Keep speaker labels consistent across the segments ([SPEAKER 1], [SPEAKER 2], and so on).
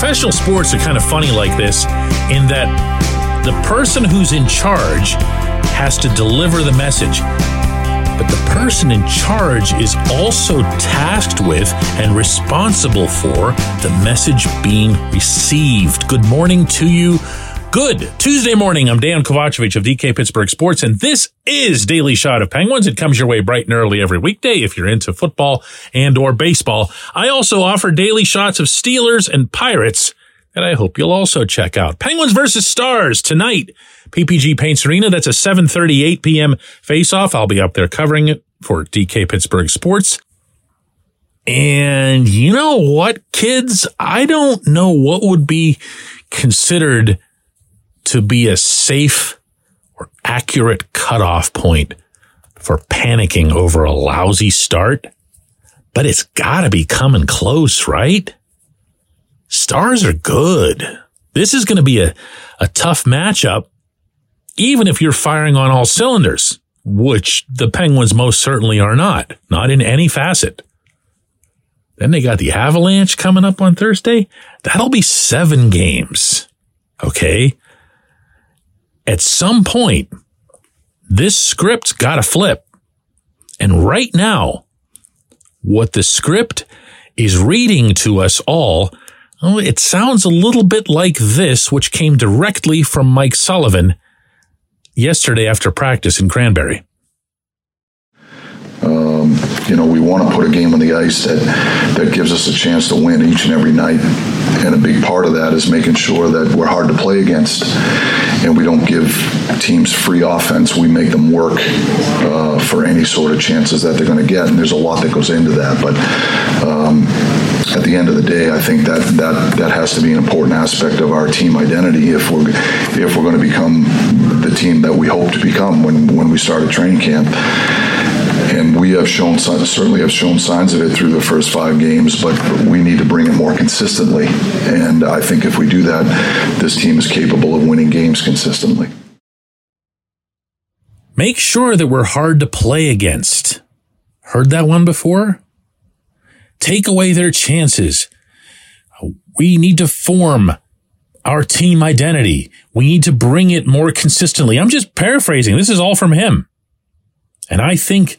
[SPEAKER 1] Professional sports are kind of funny like this in that the person who's in charge has to deliver the message. But the person in charge is also tasked with and responsible for the message being received. Good morning to you. Good Tuesday morning. I'm Dejan Kovacevic of DK Pittsburgh Sports, and this is Daily Shot of Penguins. It comes your way bright and early every weekday if you're into football and or baseball. I also offer daily shots of Steelers and Pirates that I hope you'll also check out. Penguins versus Stars tonight. PPG Paints Arena. That's a 7:38 p.m. face-off. I'll be up there covering it for DK Pittsburgh Sports. And you know what, kids? I don't know what would be considered to be a safe or accurate cutoff point for panicking over a lousy start, but it's got to be coming close, right? Stars are good. This is going to be a, a tough matchup, even if you're firing on all cylinders, which the Penguins most certainly are not, not in any facet. Then they got the Avalanche coming up on Thursday. That'll be seven games. Okay at some point, this script's got to flip. And right now, what the script is reading to us all, well, it sounds a little bit like this, which came directly from Mike Sullivan yesterday after practice in Cranberry.
[SPEAKER 2] You know, we want to put a game on the ice that, that gives us a chance to win each and every night. And a big part of that is making sure that we're hard to play against and we don't give teams free offense. We make them work uh, for any sort of chances that they're going to get. And there's a lot that goes into that. But um, at the end of the day, I think that, that, that has to be an important aspect of our team identity if we're, if we're going to become the team that we hope to become when, when we start a training camp we have shown certainly have shown signs of it through the first five games, but we need to bring it more consistently. And I think if we do that, this team is capable of winning games consistently.
[SPEAKER 1] Make sure that we're hard to play against. Heard that one before? Take away their chances. We need to form our team identity. We need to bring it more consistently. I'm just paraphrasing. This is all from him. And I think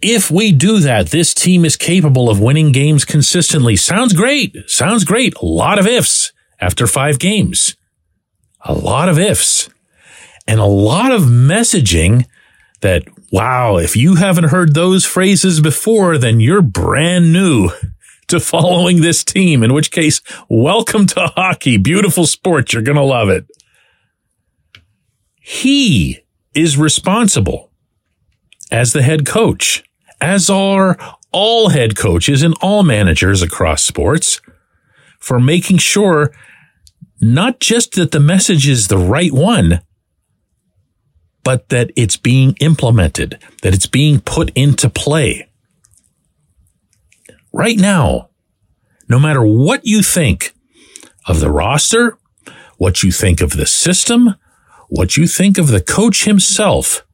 [SPEAKER 1] if we do that, this team is capable of winning games consistently. Sounds great. Sounds great. A lot of ifs after five games. A lot of ifs and a lot of messaging that, wow, if you haven't heard those phrases before, then you're brand new to following this team, in which case, welcome to hockey. Beautiful sport. You're going to love it. He is responsible as the head coach as are all head coaches and all managers across sports, for making sure not just that the message is the right one, but that it's being implemented, that it's being put into play. Right now, no matter what you think of the roster, what you think of the system, what you think of the coach himself,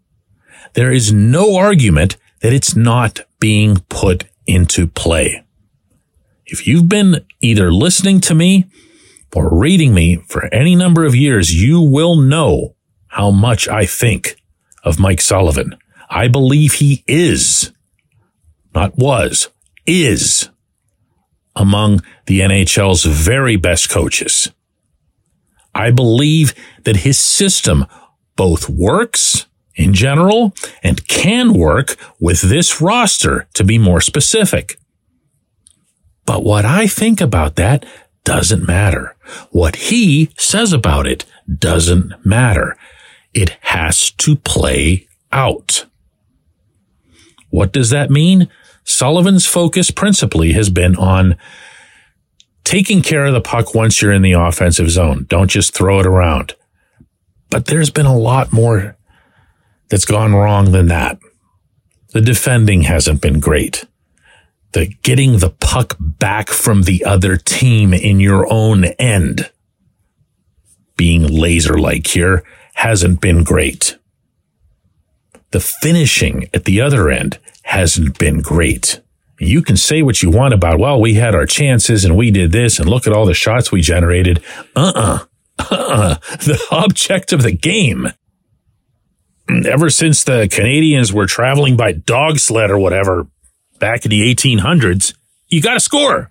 [SPEAKER 1] there is no argument that it's not being put into play. If you've been either listening to me or reading me for any number of years, you will know how much I think of Mike Sullivan. I believe he is, not was, is among the NHL's very best coaches. I believe that his system both works in general and can work with this roster to be more specific. But what I think about that doesn't matter. What he says about it doesn't matter. It has to play out. What does that mean? Sullivan's focus principally has been on taking care of the puck once you're in the offensive zone. Don't just throw it around. But there's been a lot more that's gone wrong than that. The defending hasn't been great. The getting the puck back from the other team in your own end, being laser like here, hasn't been great. The finishing at the other end hasn't been great You can say what you want about, well, we had our chances and we did this and look at all the shots we generated. Uh-uh. Uh-uh. The object of the game. Ever since the Canadians were traveling by dog sled or whatever back in the 1800s, you got to score.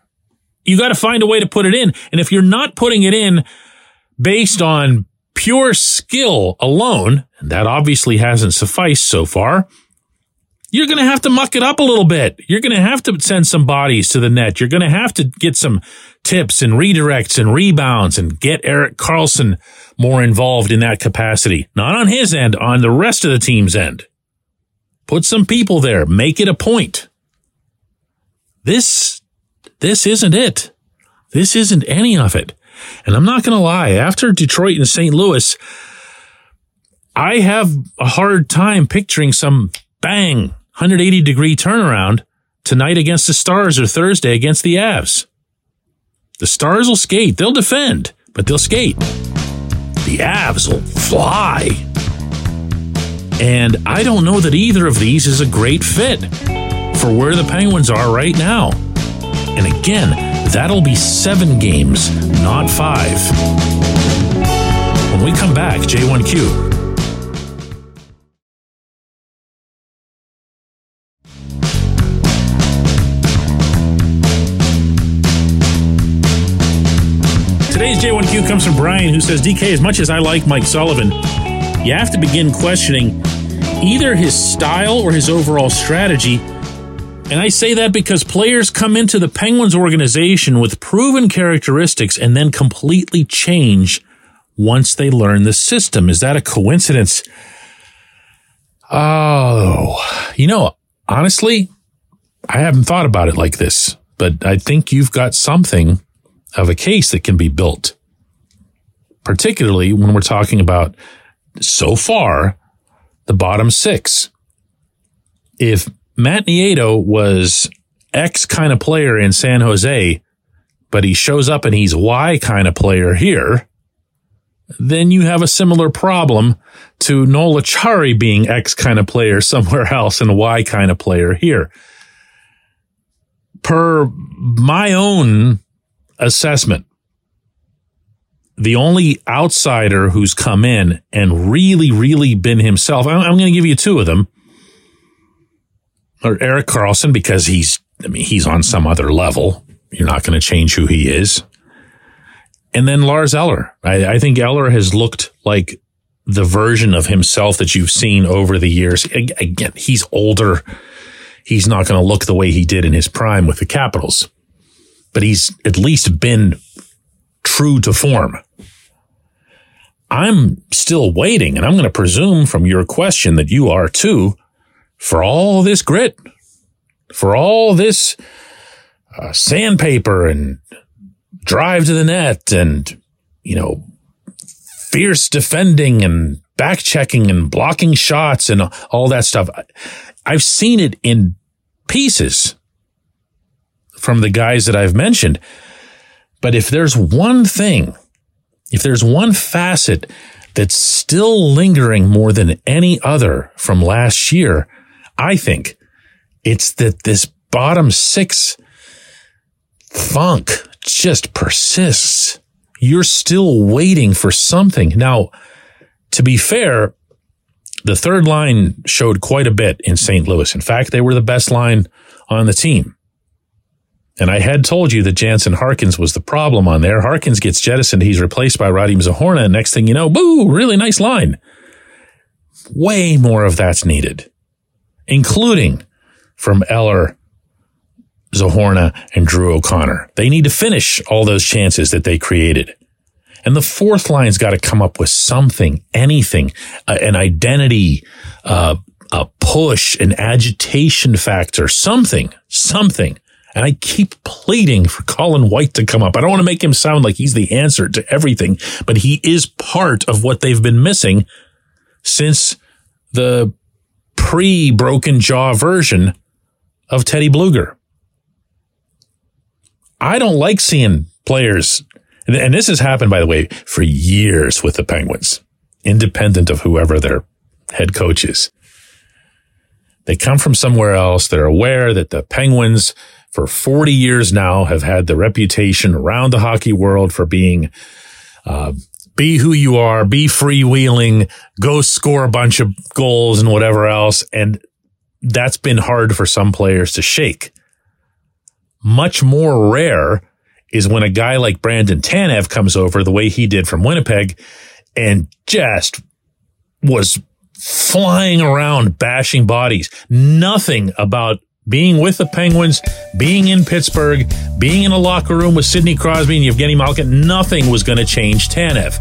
[SPEAKER 1] You got to find a way to put it in. And if you're not putting it in based on pure skill alone, and that obviously hasn't sufficed so far, you're going to have to muck it up a little bit. You're going to have to send some bodies to the net. You're going to have to get some tips and redirects and rebounds and get Erik Karlsson more involved in that capacity. Not on his end, on the rest of the team's end. Put some people there. Make it a point. This, this isn't it. This isn't any of it. And I'm not going to lie. After Detroit and St. Louis, I have a hard time picturing some bang 180 degree turnaround tonight against the Stars or Thursday against the Avs. The Stars will skate. They'll defend, but they'll skate. The Avs will fly. And I don't know that either of these is a great fit for where the Penguins are right now. And again, that'll be seven games, not five. When we come back, J1Q. Today's J1Q comes from Brian, who says, DK, as much as I like Mike Sullivan, you have to begin questioning either his style or his overall strategy. And I say that because players come into the Penguins organization with proven characteristics and then completely change once they learn the system. Is that a coincidence? Oh, you know, honestly, I haven't thought about it like this, but I think you've got something of a case that can be built, particularly when we're talking about so far the bottom six. If Matt Nieto was X kind of player in San Jose, but he shows up and he's Y kind of player here, then you have a similar problem to Noel Acciari being X kind of player somewhere else and Y kind of player here. Per my own assessment. The only outsider who's come in and really, really been himself, I'm, I'm going to give you two of them. Or Erik Karlsson, because he's, I mean, he's on some other level. You're not going to change who he is. And then Lars Eller. I, I think Eller has looked like the version of himself that you've seen over the years. Again, he's older. He's not going to look the way he did in his prime with the Capitals but he's at least been true to form. I'm still waiting, and I'm going to presume from your question that you are too, for all this grit, for all this uh, sandpaper and drive to the net and, you know, fierce defending and back checking and blocking shots and all that stuff. I've seen it in pieces from the guys that I've mentioned. But if there's one thing, if there's one facet that's still lingering more than any other from last year, I think it's that this bottom six funk just persists. You're still waiting for something. Now, to be fair, the third line showed quite a bit in St. Louis. In fact, they were the best line on the team. And I had told you that Jansen Harkins was the problem on there. Harkins gets jettisoned. He's replaced by Radim Zohorna. Next thing you know, boo, really nice line. Way more of that's needed, including from Eller, Zohorna, and Drew O'Connor. They need to finish all those chances that they created. And the fourth line's got to come up with something, anything, an identity, uh, a push, an agitation factor, something, something and I keep pleading for Colin White to come up. I don't want to make him sound like he's the answer to everything, but he is part of what they've been missing since the pre broken jaw version of Teddy Blueger. I don't like seeing players, and this has happened, by the way, for years with the Penguins, independent of whoever their head coach is. They come from somewhere else. They're aware that the Penguins for 40 years now have had the reputation around the hockey world for being, uh, be who you are, be freewheeling, go score a bunch of goals and whatever else. And that's been hard for some players to shake. Much more rare is when a guy like Brandon Tanev comes over the way he did from Winnipeg and just was flying around bashing bodies. Nothing about being with the Penguins, being in Pittsburgh, being in a locker room with Sidney Crosby and Evgeny Malkin, nothing was going to change Tanev.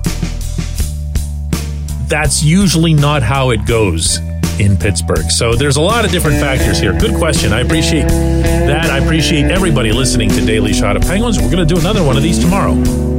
[SPEAKER 1] That's usually not how it goes in Pittsburgh. So there's a lot of different factors here. Good question. I appreciate that. I appreciate everybody listening to Daily Shot of Penguins. We're going to do another one of these tomorrow.